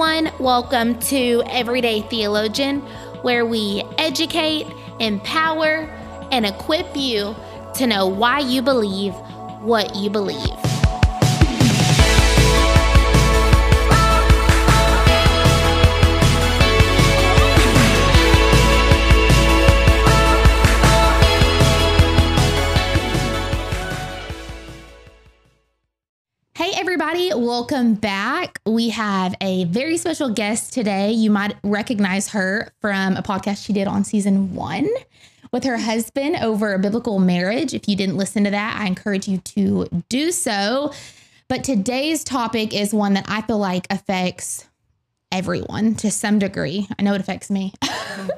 everyone. Welcome to Everyday Theologian, where we educate, empower, and equip you to know why you believe what you believe. Everybody, welcome back. We have a very special guest today. You might recognize her from a podcast she did on season one with her husband over a biblical marriage. If you didn't listen to that, I encourage you to do so. But today's topic is one that I feel like affects everyone to some degree. I know it affects me. Me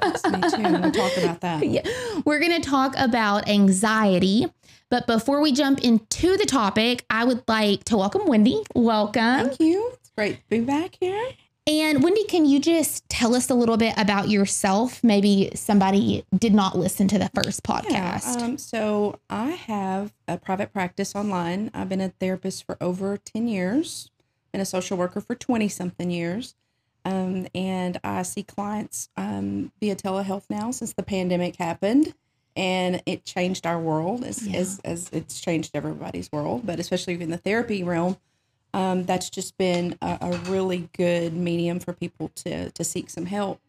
too. We'll talk about that. Yeah. We're going to talk about anxiety. But before we jump into the topic, I would like to welcome Wendy. Welcome. Thank you. It's great to be back here. And Wendy, can you just tell us a little bit about yourself? Maybe somebody did not listen to the first podcast. Yeah, um, so I have a private practice online. I've been a therapist for over 10 years, been a social worker for 20 something years. Um, and I see clients um, via telehealth now since the pandemic happened. And it changed our world as, Yeah. as, as it's changed everybody's world, but especially in the therapy realm. Um, that's just been a, a really good medium for people to to seek some help.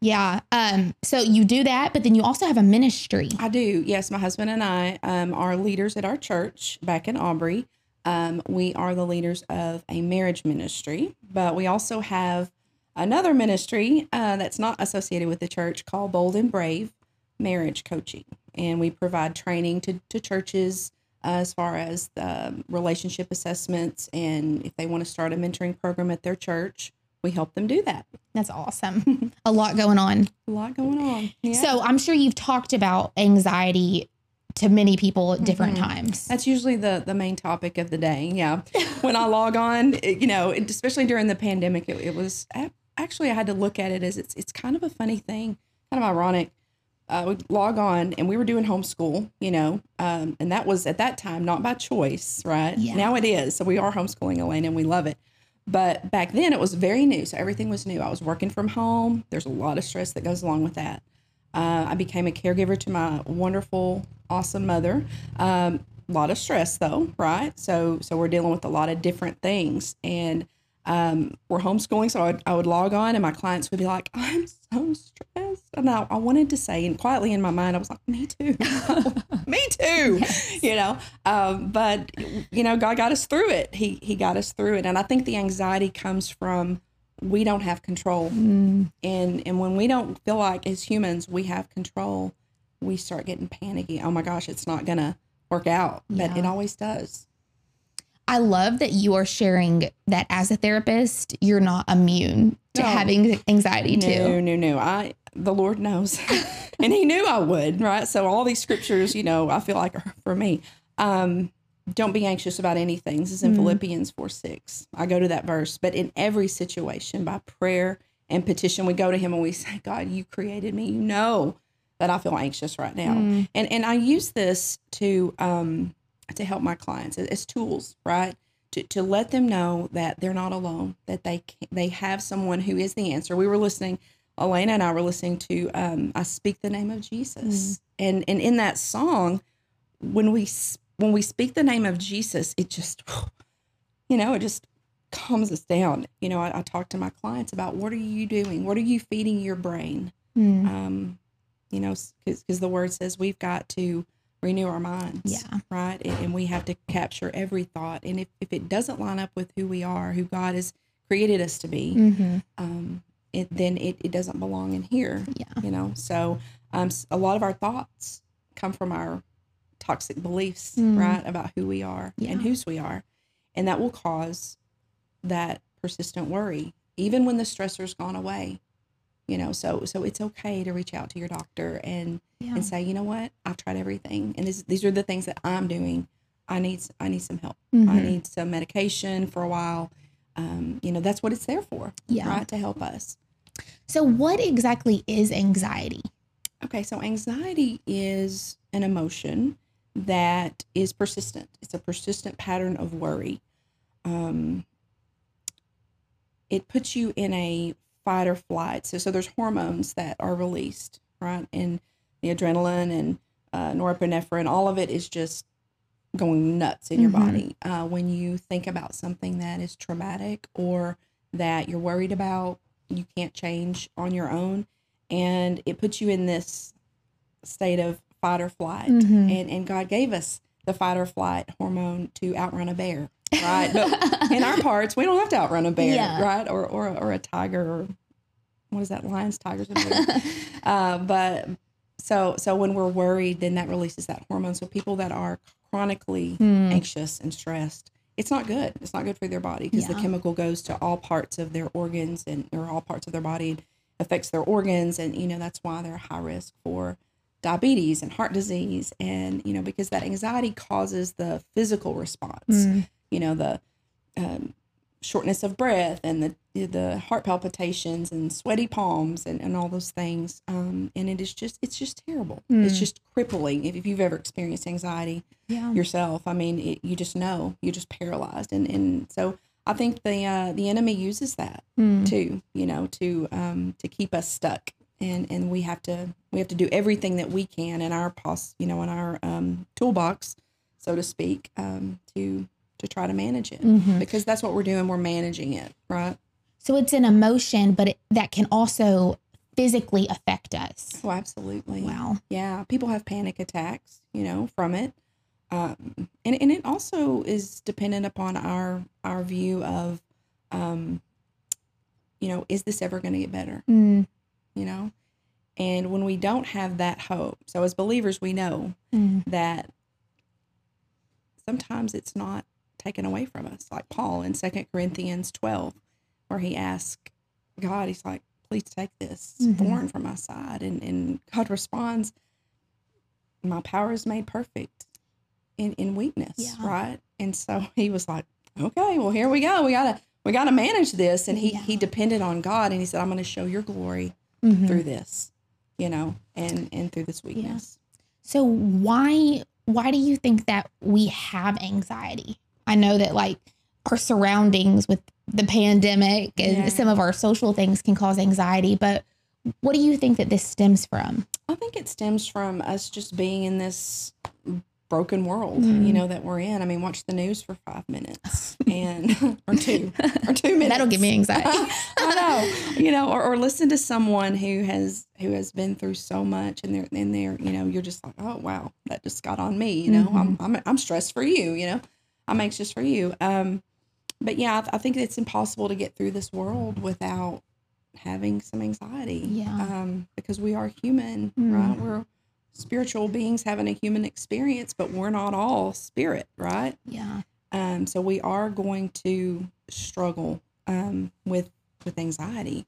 yeah. Um, so you do that, but then you also have a ministry. I do. Yes, my husband and I um, are leaders at our church back in Aubrey. Um, we are the leaders of a marriage ministry, but we also have another ministry uh, that's not associated with the church called Bold and Brave Marriage Coaching. And we provide training to, to churches uh, as far as the relationship assessments. And if they want to start a mentoring program at their church, we help them do that. That's awesome. a lot going on. A lot going on. Yeah. So I'm sure you've talked about anxiety to many people at different times. That's usually the the main topic of the day. Yeah, when I log on, it- you know, it- especially during the pandemic, it, it was a- actually I had to look at it as it's it's kind of a funny thing, kind of ironic. Uh, we log on and we were doing homeschool, you know, um, and that was at that time not by choice, right? Yeah. Now it is. So we are homeschooling Elena and we love it. But back then it was very new. So everything was new. I was working from home. There's a lot of stress that goes along with that. Uh, I became a caregiver to my wonderful, awesome mother. Um, a lot of stress though, right? So so we're dealing with a lot of different things, and um, we're homeschooling. So I would, I would log on, and my clients would be like, "I'm so stressed," and I, I wanted to say, and quietly in my mind, I was like, "Me too, me too," you know. Um, but you know, God got us through it. He He got us through it, and I think the anxiety comes from we don't have control. Mm, and and when we don't feel like as humans we have control we start getting panicky. Oh my gosh it's not gonna work out. But it always does I love that you are sharing that as a therapist, you're not immune to No. having anxiety no too. no no. No. i the lord knows. And he knew i would right? So all these scriptures you know i feel like are for me. Um don't be anxious about anything. This is in Mm. philippians 4 6 i go to that verse. But in every situation by prayer and petition we go to him and we say god you created me. You know that i feel anxious right now. Mm, and and I use this to um to help my clients as, tools, right? To, to let them know that they're not alone, that they can, they have someone who is the answer. We were listening, Elena and I were listening to um, "I Speak the Name of Jesus," and and in that song, when we when we speak the name of Jesus, it just, you know, it just calms us down. You know, I, I talk to my clients about what are you doing, what are you feeding your brain, mm, um, you know, because the word says we've got to renew our minds. Yeah. Right. And, and we have to capture every thought. And if, if it doesn't line up with who we are, who God has created us to be, mhm. um, it, then it, it doesn't belong in here. Yeah. You know, so um, a lot of our thoughts come from our toxic beliefs, Mm. right, about who we are Yeah. and whose we are. And that will cause that persistent worry, even when the stressor's gone away. You know, so so it's okay to reach out to your doctor and Yeah. and say, you know what, I've tried everything, and this, these are the things that I'm doing. I need i need some help. I Mhm. need some medication for a while. Um, you know, that's what it's there for, Yeah. right? To help us. So, what exactly is anxiety? Okay, so anxiety is an emotion that is persistent. It's a persistent pattern of worry. Um, it puts you in a fight or flight. So so there's hormones that are released, right? And the adrenaline and uh, norepinephrine, all of it is just going nuts in your Mhm. body uh, when you think about something that is traumatic or that you're worried about, you can't change on your own, and it puts you in this state of fight or flight. Mhm. And and God gave us the fight or flight hormone to outrun a bear, right? But in our parts, we don't have to outrun a bear, Yeah. right? Or or or a tiger or what is that? Lions, tigers, and bears. uh, but so so when we're worried, then that releases that hormone. So people that are chronically Hmm. anxious and stressed, it's not good. It's not good for their body because the chemical goes to all parts of their organs and or all parts of their body affects their organs, and you know that's why they're high risk for diabetes and heart disease, and you know because that anxiety causes the physical response Mm. You know the um, shortness of breath and the the heart palpitations and sweaty palms and, and all those things um, and it is just it's just terrible it's Mm. just crippling if, if you've ever experienced anxiety Yeah. yourself i mean it, you just know you're just paralyzed and and so i think the uh, the enemy uses that Mm. too you know to um to keep us stuck and and we have to we have to do everything that we can in our pos you know in our um toolbox so to speak um to to try to manage it Mhm. because that's what we're doing we're managing it right So it's an emotion, but it, that can also physically affect us. oh absolutely Wow. yeah people have panic attacks you know from it um and, and it also is dependent upon our our view of um you know is this ever going to get better Mm. you know and when we don't have that hope so as believers we know Mm. that sometimes it's not taken away from us like paul in Second corinthians 12 where he asks god he's like please take this Mhm. thorn from my side and, and god responds my power is made perfect in, in weakness Yeah. right and so he was like okay well here we go we gotta we gotta manage this and he he depended on god and he said i'm gonna show your glory Mhm. through this you know and and through this weakness So why why do you think that we have anxiety? I know that like our surroundings with the pandemic and Yeah. some of our social things can cause anxiety, but what do you think that this stems from? I think it stems from us just being in this broken world, Mhm. you know, that we're in. I mean, watch the news for five minutes and or two or two minutes. That'll give me anxiety. I know, you know, or, or listen to someone who has who has been through so much, and they're and they're you know you're just like, oh wow, that just got on me. You know, I'm I'm I'm stressed for you. You know, I'm anxious for you. Um, but yeah, I, I think it's impossible to get through this world without having some anxiety. Yeah. Um, because we are human, Mm. right? We're spiritual beings having a human experience, but we're not all spirit, right? Yeah. Um, so we are going to struggle um, with with anxiety.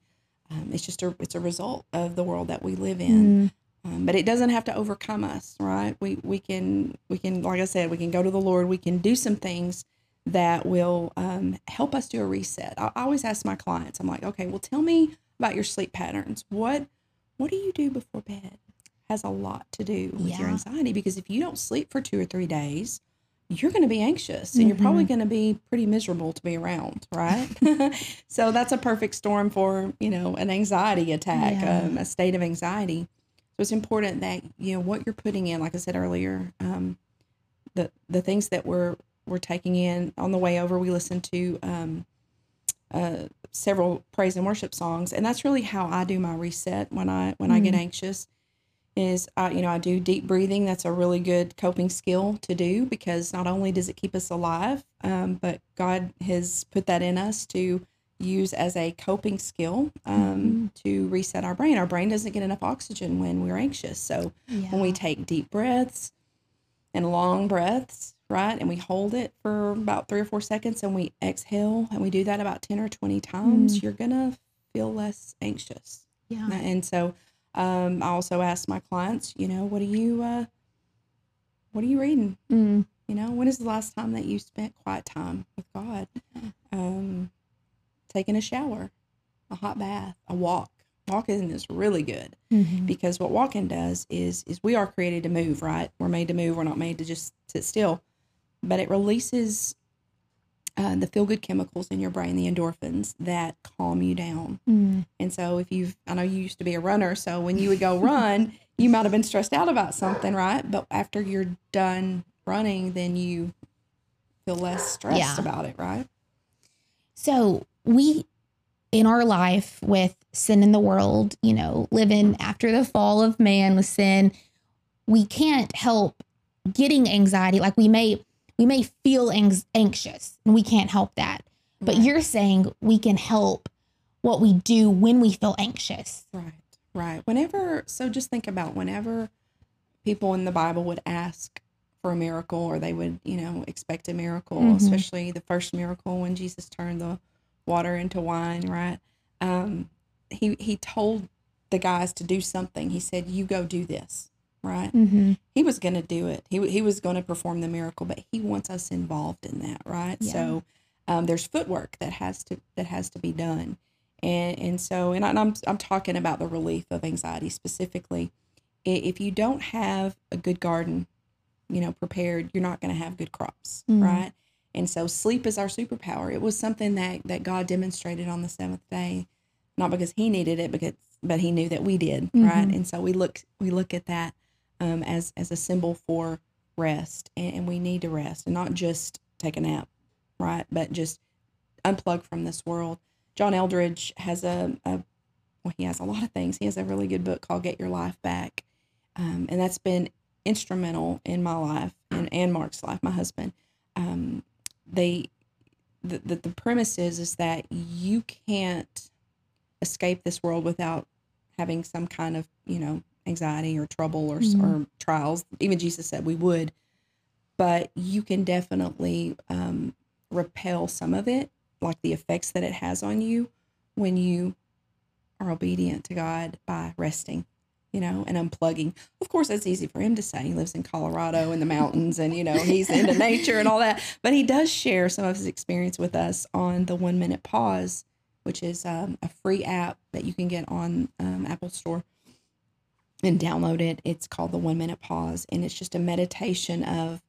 Um, it's just a it's a result of the world that we live in. Um, but it doesn't have to overcome us, right? We we can we can like I said, we can go to the Lord. We can do some things that will um, help us do a reset. I, always ask my clients, I'm like, okay, well, tell me about your sleep patterns. What what do you do before bed? Has a lot to do with your anxiety because if you don't sleep for two or three days, you're going to be anxious and you're probably going to be pretty miserable to be around, right? so that's a perfect storm for you know an anxiety attack, Yeah. um, a state of anxiety. So it's important that you know what you're putting in. Like I said earlier, um, the the things that we're we're taking in on the way over. We listen to um, uh, several praise and worship songs, and that's really how I do my reset when I when I get anxious. Is uh, you know I do deep breathing. That's a really good coping skill to do because not only does it keep us alive, um, but God has put that in us to use as a coping skill um, to reset our brain. Our brain doesn't get enough oxygen when we're anxious, so Yeah. when we take deep breaths and long breaths, right? And we hold it for about three or four seconds and we exhale and we do that about 10 or 20 times, you're going to feel less anxious. yeah. And so um, I also ask my clients, you know, what are you, uh, what are you reading? Mm. You know, when is the last time that you spent quiet time with God? Um, taking a shower, a hot bath, a walk. Walking is really good Mhm. because what walking does is is we are created to move right we're made to move we're not made to just sit still but it releases uh, the feel good chemicals in your brain, the endorphins that calm you down. Mm. And so, if you've, I know you used to be a runner, so when you would go run, you might have been stressed out about something, right? But after you're done running, then you feel less stressed Yeah. about it, right? So we in our life with sin in the world, you know, living after the fall of man with sin, we can't help getting anxiety. Like we may we may feel anx- anxious and we can't help that. But Right. you're saying we can help what we do when we feel anxious. Right, right. Whenever, so just think about whenever people in the Bible would ask for a miracle or they would, you know, expect a miracle, Mhm. especially the first miracle when Jesus turned the water into wine, right? Um, he he told the guys to do something. He said, "You go do this," right? Mm-hmm. He was going to do it. He he was going to perform the miracle, but he wants us involved in that, right? Yeah. So um, there's footwork that has to that has to be done, and and so and, I'm I'm talking about the relief of anxiety specifically. If you don't have a good garden, you know, prepared, you're not going to have good crops, Mm. right? And so sleep is our superpower. It was something that that God demonstrated on the seventh day, not because He needed it, because but He knew that we did, right? Mhm. And so we look we look at that um, as as a symbol for rest, and, and we need to rest, and not just take a nap, right? But just unplug from this world. John Eldredge has a, a well, he has a lot of things. He has a really good book called Get Your Life Back, um, and that's been instrumental in my life and, and Mark's life, my husband. Um, they the, the the premise is is that you can't escape this world without having some kind of you know anxiety or trouble or, Mhm. or trials. Even Jesus said we would, but you can definitely um, repel some of it, like the effects that it has on you when you are obedient to God by resting, you know, and unplugging. Of course, that's easy for him to say. He lives in Colorado in the mountains and, you know, he's into nature and all that. But he does share some of his experience with us on the One Minute Pause, which is um, a free app that you can get on um, Apple Store and download it. It's called the One Minute Pause, and it's just a meditation of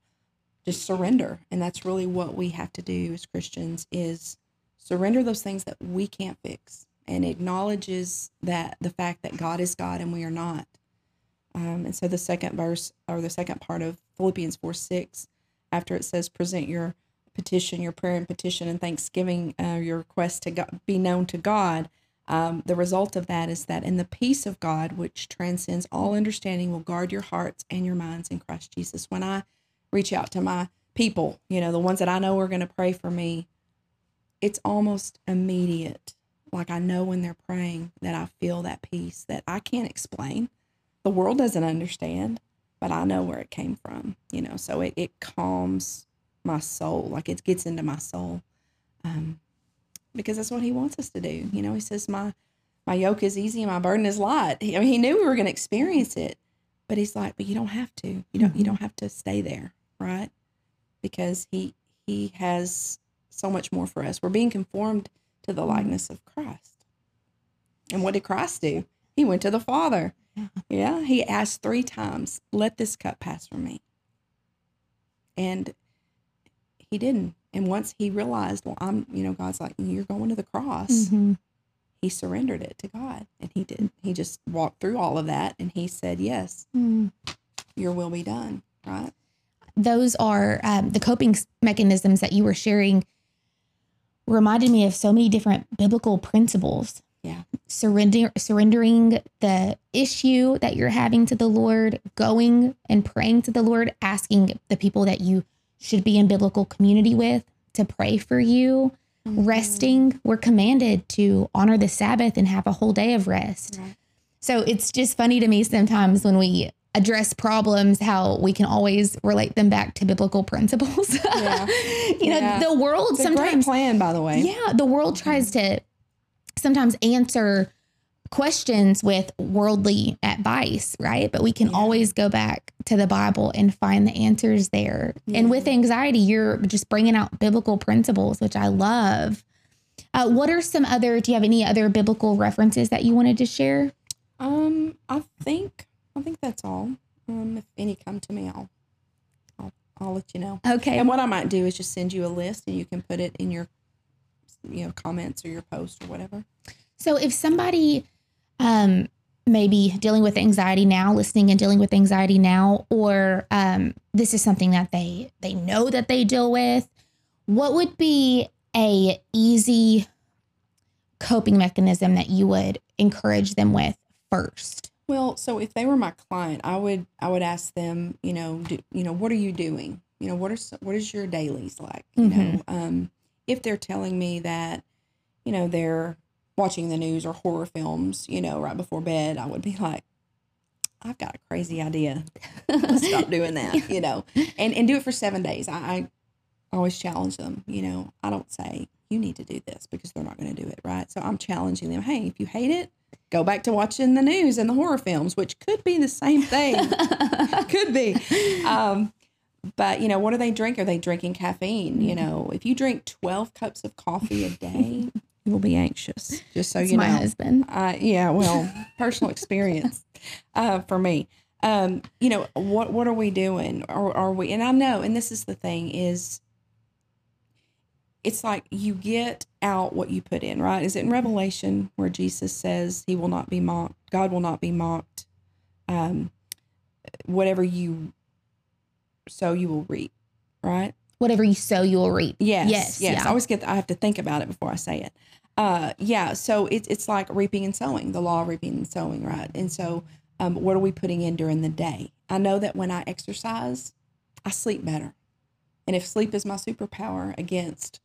just surrender. And that's really what we have to do as Christians is surrender those things that we can't fix and acknowledges that the fact that God is God and we are not. Um, and so the second verse or the second part of Philippians 4 6, after it says, present your petition, your prayer and petition and thanksgiving, uh, your request to God, be known to God. Um, the result of that is that in the peace of God, which transcends all understanding, will guard your hearts and your minds in Christ Jesus. When I reach out to my people, you know, the ones that I know are going to pray for me, it's almost immediate. Like I know when they're praying that I feel that peace that I can't explain. The world doesn't understand, but I know where it came from, you know, so it, it calms my soul, like it gets into my soul. Um, because that's what he wants us to do. You know, he says, My my yoke is easy and my burden is light. He, I mean, he knew we were going to experience it, but he's like, but you don't have to. You don't. You don't have to stay there, right? Because he he has so much more for us. We're being conformed to the likeness of Christ. And what did Christ do? He went to the Father. Yeah. He asked three times, "Let this cup pass from me," and he didn't. And once he realized, well, I'm, you know, God's like, you're going to the cross Mhm. he surrendered it to God and he did. He just walked through all of that and he said, Yes, Mm. your will be done. Right. those are um, the coping mechanisms that you were sharing reminded me of so many different biblical principles Yeah. surrender surrendering the issue that you're having to the lord going and praying to the lord asking the people that you should be in biblical community with to pray for you Mm-hmm. resting we're commanded to honor the sabbath and have a whole day of rest Right. so it's just funny to me sometimes when we address problems how we can always relate them back to biblical principles. Yeah. you know, Yeah. the world It's sometimes plan, by the way. yeah, the world tries to sometimes answer questions with worldly advice, right? But we can Yeah. always go back to the Bible and find the answers there. And with anxiety, you're just bringing out biblical principles, which I love. Uh, what are some other? Do you have any other biblical references that you wanted to share? Um, I think I think that's all. Um, if any come to me, I'll I'll, I'll let you know. Okay. And what I might do is just send you a list and you can put it in your you know comments or your post or whatever. So if somebody um maybe dealing with anxiety now, listening and dealing with anxiety now, or um this is something that they they know that they deal with, what would be a easy coping mechanism that you would encourage them with first? Well, so if they were my client, I would I would ask them, you know, do, you know, what are you doing? You know, what are what is your dailies like? You know, Mhm. um, if they're telling me that, you know, they're watching the news or horror films, you know, right before bed, I would be like, I've got a crazy idea. Stop doing that, you know, and and do it for seven days. I, I always challenge them. You know, I don't say you need to do this because they're not going to do it, right? So I'm challenging them. Hey, if you hate it, go back to watching the news and the horror films, which could be the same thing. could be. Um, but you know, what do they drink? Are they drinking caffeine? You know, if you drink 12 cups of coffee a day, you will be anxious. Just so It's you my know. My husband. Uh, yeah, well, personal experience uh, for me. Um, you know, what what are we doing? Or are we? And I know, and this is the thing is, it's like you get out what you put in, right? Is it in Revelation where Jesus says he will not be mocked? God will not be mocked. Um, whatever you sow, you will reap, right? Whatever you sow, you will reap. Yes. Yes, Yes. yeah. I always get, I have to think about it before I say it. Uh, yeah. So it's, it's like reaping and sowing, the law of reaping and sowing, right? And so, um, what are we putting in during the day? I know that when I exercise, I sleep better. And if sleep is my superpower against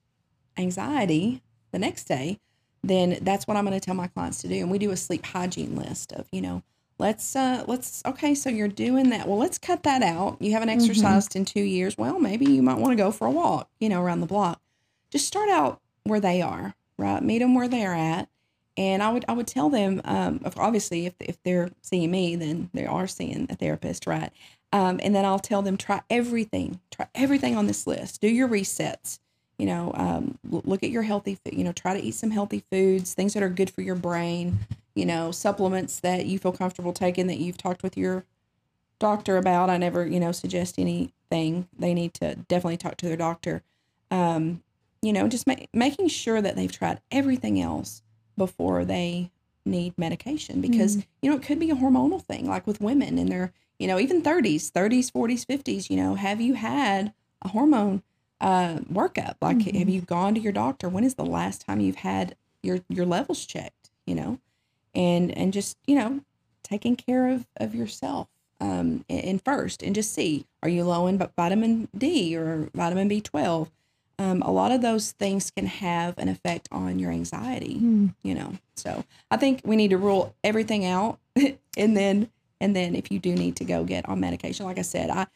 anxiety the next day, then that's what I'm going to tell my clients to do. And we do a sleep hygiene list of, you know, let's uh let's okay, so you're doing that. Well, let's cut that out. You haven't exercised in 2 years. Well, maybe you might want to go for a walk, you know, around the block. Just start out where they are, right? Meet them where they're at. And I would I would tell them um obviously if if they're seeing me, then they are seeing a therapist, right? Um, and then I'll tell them try everything, try everything on this list. Do your resets. You know, um, look at your healthy food. You know, try to eat some healthy foods, things that are good for your brain. You know, supplements that you feel comfortable taking that you've talked with your doctor about. I never, you know, suggest anything. They need to definitely talk to their doctor. Um, you know, just ma- making sure that they've tried everything else before they need medication because you know it could be a hormonal thing like with women in their you know even 30s 30s 40s 50s you know have you had a hormone uh workup like Mhm. have you gone to your doctor when is the last time you've had your your levels checked you know and and just you know taking care of of yourself um and, first and just see are you low in vi- vitamin d or vitamin b12 um, a lot of those things can have an effect on your anxiety Mm. you know so i think we need to rule everything out and then and then if you do need to go get on medication like i said i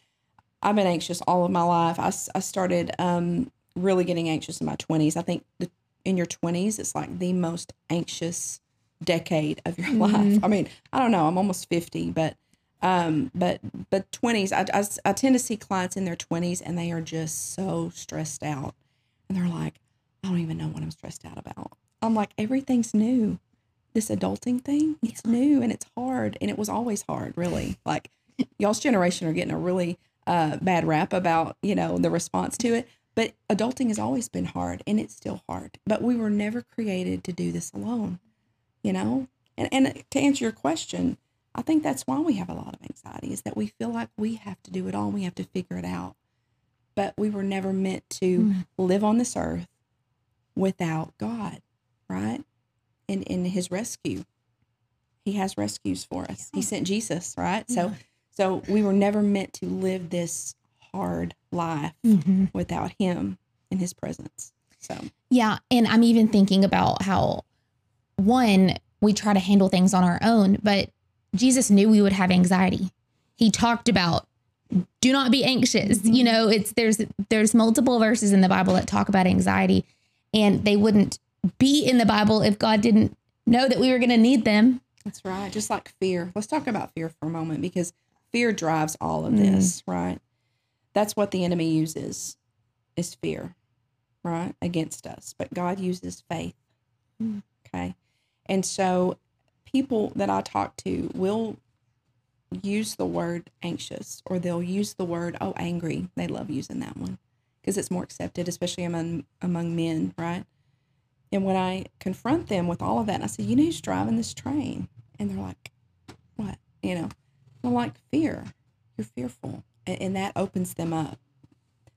i've been anxious all of my life. I, I started um really getting anxious in my 20s i think the, in your 20s it's like the most anxious decade of your life. Mhm. i mean i don't know i'm almost 50 but um but but 20s I, I, I tend to see clients in their 20s and they are just so stressed out. And they're like i don't even know what i'm stressed out about. I'm like everything's new. This adulting thing it's new and it's hard and it was always hard really. Like y'all's generation are getting a really uh, bad rap about you know the response to it but adulting has always been hard and it's still hard but we were never created to do this alone you know? And, and to answer your question i think that's why we have a lot of anxiety is that we feel like we have to do it all we have to figure it out but we were never meant to Mm. live on this earth without god right? And in his rescue. He has rescues for us. He sent jesus right? Yeah. so so we were never meant to live this hard life Mhm. without him in his presence so Yeah. And I'm even thinking about how, one, we try to handle things on our own, but Jesus knew we would have anxiety. He talked about do not be anxious. Mhm. You know, it's there's there's multiple verses in the Bible that talk about anxiety and they wouldn't be in the Bible if God didn't know that we were going to need them. That's right. Just like fear. Let's talk about fear for a moment because fear drives all of Mm. this, right? That's what the enemy uses is fear, right? Against us. But God uses faith. Mm. Okay. And so people that I talk to will use the word anxious or they'll use the word oh angry. They love using that one because it's more accepted, especially among among men, right? And when I confront them with all of that, and I say, "You know who's driving this train?" and they're like, "What?" You know, Like, "Fear. You're fearful," and, and that opens them up.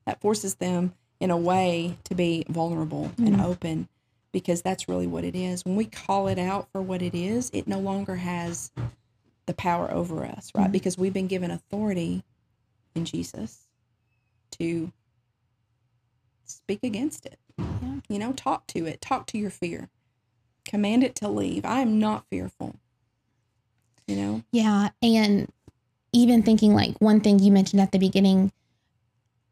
That forces them in a way to be vulnerable mm-hmm. and open because that's really what it is. When we call it out for what it is, it no longer has the power over us, right? Mm-hmm. Because we've been given authority in Jesus to speak against it. Yeah. You know, talk to it, talk to your fear, command it to leave. I am not fearful. You know? Yeah. And even thinking like one thing you mentioned at the beginning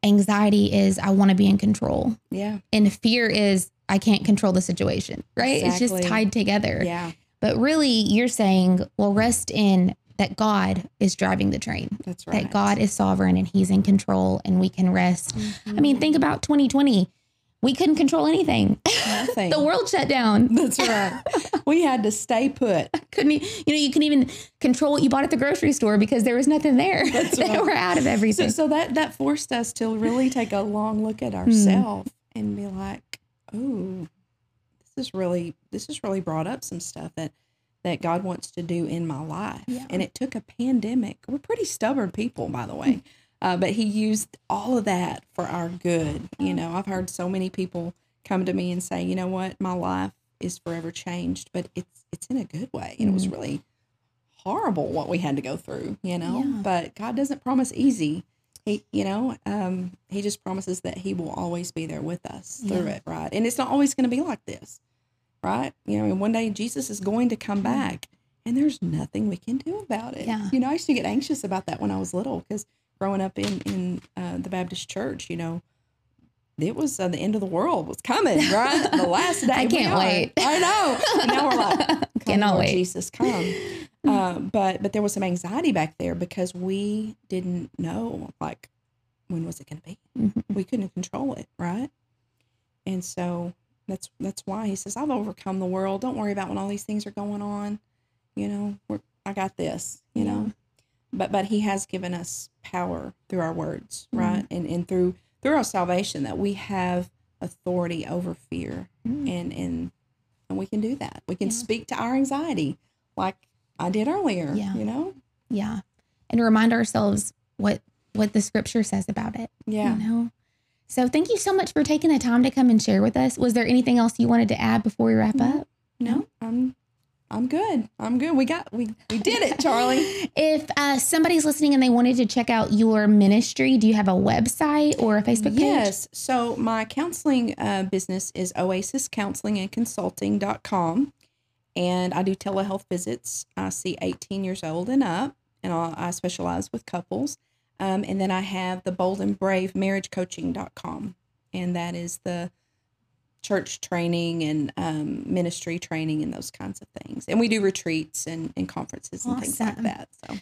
anxiety is I want to be in control. Yeah. And fear is I can't control the situation, right? Exactly. It's just tied together. Yeah. But really, you're saying, well, rest in that God is driving the train. That's right. That God is sovereign and He's in control, and we can rest. Mm-hmm. I mean, think about 2020. We couldn't control anything. Nothing. the world shut down. That's right. we had to stay put. Couldn't you know? You couldn't even control what you bought at the grocery store because there was nothing there. That's right. they were out of everything. So, so, that that forced us to really take a long look at ourselves mm. and be like, oh, this is really this has really brought up some stuff that that God wants to do in my life. Yeah. And it took a pandemic. We're pretty stubborn people, by the way. Uh, but he used all of that for our good. You know, I've heard so many people come to me and say, you know what, my life is forever changed, but it's it's in a good way. And it was mm-hmm. really horrible what we had to go through, you know. Yeah. But God doesn't promise easy. He, you know, um, he just promises that he will always be there with us through yeah. it, right? And it's not always going to be like this, right? You know, and one day Jesus is going to come mm-hmm. back, and there's nothing we can do about it. Yeah. You know, I used to get anxious about that when I was little because growing up in in uh, the Baptist church, you know, it was uh, the end of the world was coming, right? the last day. I can't wait. I know. Now we're like, cannot wait. Jesus, come. Uh, but but there was some anxiety back there because we didn't know like when was it going to be. Mm-hmm. We couldn't control it, right? And so that's that's why he says, "I've overcome the world. Don't worry about when all these things are going on. You know, we're, I got this. You yeah. know." But but he has given us power through our words, mm-hmm. right? And and through through our salvation that we have authority over fear, mm-hmm. and and and we can do that. We can yeah. speak to our anxiety, like I did earlier. Yeah. You know. Yeah, and remind ourselves what what the scripture says about it. Yeah. You know. So thank you so much for taking the time to come and share with us. Was there anything else you wanted to add before we wrap up? No, I'm I'm good. I'm good. We got we we did it, Charlie. if uh, somebody's listening and they wanted to check out your ministry, do you have a website or a Facebook page? Yes. So my counseling uh, business is Oasis Counseling and I do telehealth visits. I see 18 years old and up, and I, I specialize with couples. Um, and then I have the Bold and Brave Marriage Coaching.com. And that is the church training and um, ministry training and those kinds of things. And we do retreats and, and conferences and awesome. things like that. So.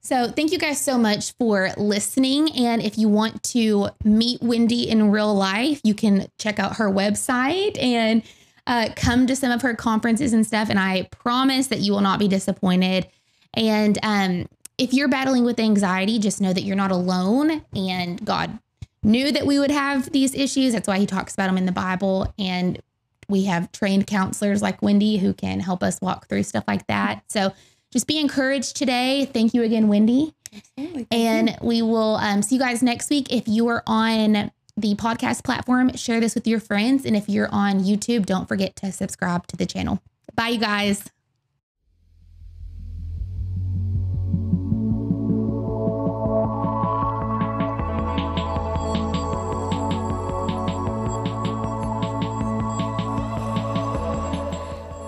So, thank you guys so much for listening. And if you want to meet Wendy in real life, you can check out her website and uh, come to some of her conferences and stuff. And I promise that you will not be disappointed. And um, if you're battling with anxiety, just know that you're not alone and God knew that we would have these issues. That's why he talks about them in the Bible. And we have trained counselors like Wendy who can help us walk through stuff like that. So just be encouraged today. Thank you again, Wendy. Absolutely. and you. we will um, see you guys next week. If you are on the podcast platform, share this with your friends. And if you're on YouTube, don't forget to subscribe to the channel. Bye, you guys.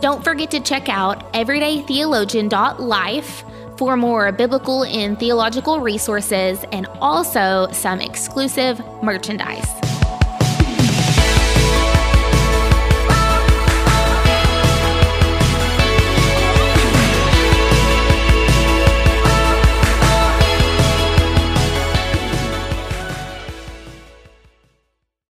Don't forget to check out everydaytheologian.life for more biblical and theological resources and also some exclusive merchandise.